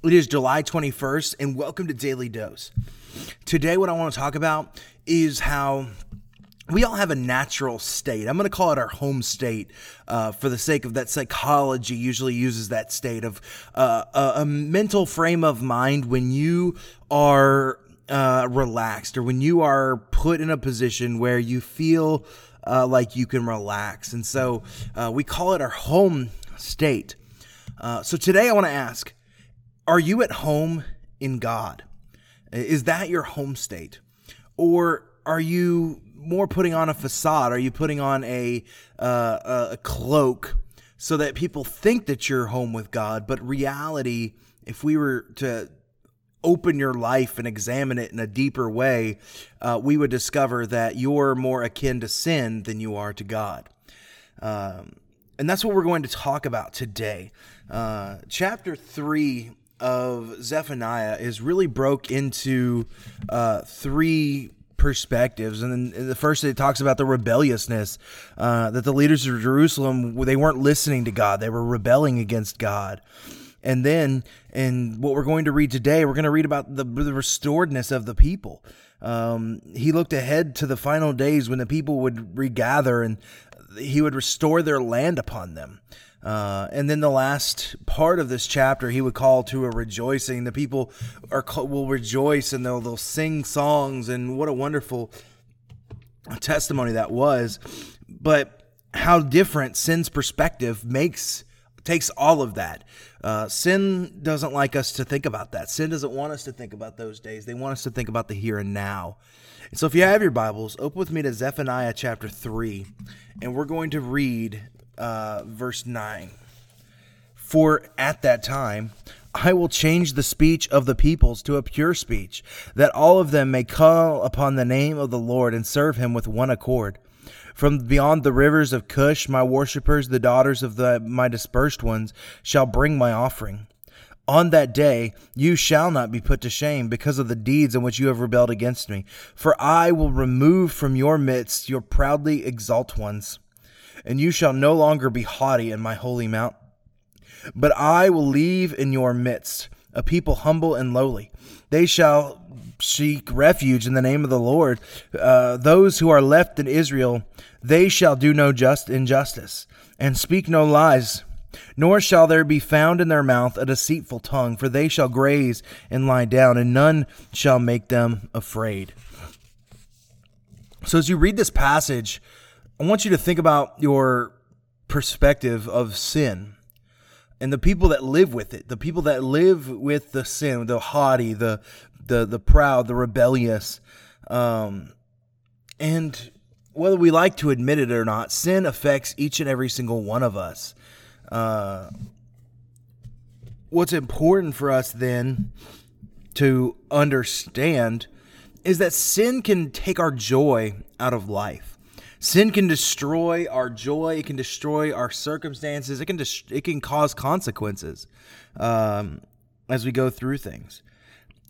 It is July 21st, and welcome to Daily Dose. Today, what I want to talk about is how we all have a natural state. I'm going to call it our home state uh, for the sake of that psychology usually uses that state of uh, a, a, mental frame of mind when you are uh, relaxed or when you are put in a position where you feel uh, like you can relax. And so uh, we call it our home state. Uh, so today I want to ask are you at home in God? Is that your home state? Or are you more putting on a facade? Are you putting on a, uh, a cloak so that people think that you're home with God? But reality, if we were to open your life and examine it in a deeper way, uh, we would discover that you're more akin to sin than you are to God. Um, and that's what we're going to talk about today. Uh, chapter 3 of Zephaniah is really broke into uh, three perspectives. And then the first it talks about the rebelliousness uh, that the leaders of jerusalem they weren't listening to god. They were rebelling against god. And then in what we're going to read today we're going to read about the, the restoredness of the people. Um, he looked ahead to the final days when the people would regather and he would restore their land upon them uh, and then the last part of this chapter, he would call to a rejoicing. The people are will rejoice and they'll they'll sing songs, and what a wonderful testimony that was. But how different sin's perspective makes takes all of that. Uh, sin doesn't like us to think about that. Sin doesn't want us to think about those days. They want us to think about the here and now. So, if you have your Bibles, open with me to Zephaniah chapter 3, and we're going to read uh, verse 9. For at that time I will change the speech of the peoples to a pure speech, that all of them may call upon the name of the Lord and serve him with one accord. From beyond the rivers of Cush, my worshippers, the daughters of the, my dispersed ones, shall bring my offering. On that day you shall not be put to shame because of the deeds in which you have rebelled against me. For I will remove from your midst your proudly exalt ones and you shall no longer be haughty in my holy mount. But I will leave in your midst a people humble and lowly. They shall seek refuge in the name of the Lord. Uh, those who are left in Israel, they shall do no just injustice and speak no lies. Nor shall there be found in their mouth a deceitful tongue, for they shall graze and lie down, and none shall make them afraid. So, as you read this passage, I want you to think about your perspective of sin and the people that live with it, the people that live with the sin, the haughty, the the the proud, the rebellious, um, and whether we like to admit it or not, sin affects each and every single one of us. Uh, what's important for us then to understand is that sin can take our joy out of life. Sin can destroy our joy. It can destroy our circumstances. It can dis- it can cause consequences um, as we go through things.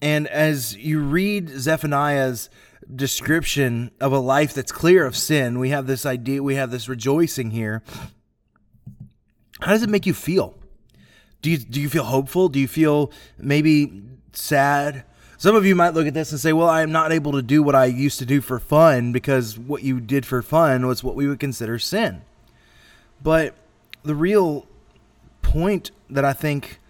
And as you read Zephaniah's description of a life that's clear of sin, we have this idea. We have this rejoicing here. How does it make you feel? Do you do you feel hopeful? Do you feel maybe sad? Some of you might look at this and say, well, I'm not able to do what I used to do for fun because what you did for fun was what we would consider sin. But the real point that I think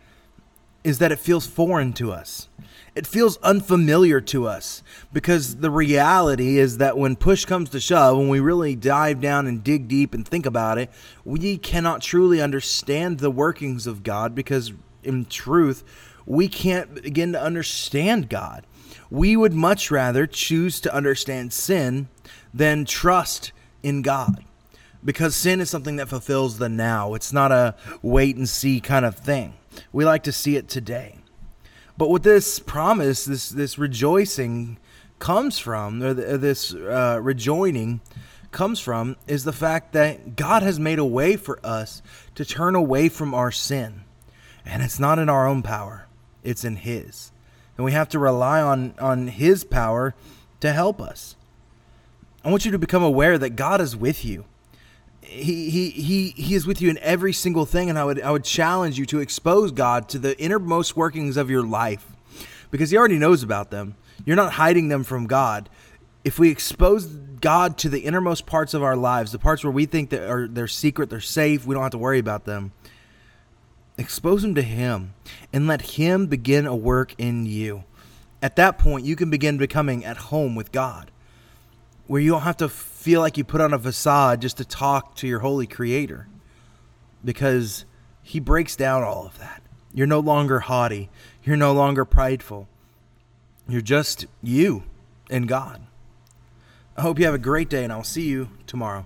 is that it feels foreign to us. It feels unfamiliar to us because the reality is that when push comes to shove, when we really dive down and dig deep and think about it, we cannot truly understand the workings of God because, in truth, we can't begin to understand God. We would much rather choose to understand sin than trust in God because sin is something that fulfills the now. It's not a wait and see kind of thing. We like to see it today. But what this promise, this this rejoicing comes from, or this uh, rejoining comes from, is the fact that God has made a way for us to turn away from our sin. And it's not in our own power, it's in His. And we have to rely on, on His power to help us. I want you to become aware that God is with you. He, he, he, he is with you in every single thing, and I would, I would challenge you to expose God to the innermost workings of your life because He already knows about them. You're not hiding them from God. If we expose God to the innermost parts of our lives, the parts where we think that are they're secret, they're safe, we don't have to worry about them. Expose them to Him and let Him begin a work in you. At that point, you can begin becoming at home with God, where you don't have to feel like you put on a facade just to talk to your holy Creator, because He breaks down all of that. You're no longer haughty, you're no longer prideful. You're just you and God. I hope you have a great day, and I'll see you tomorrow.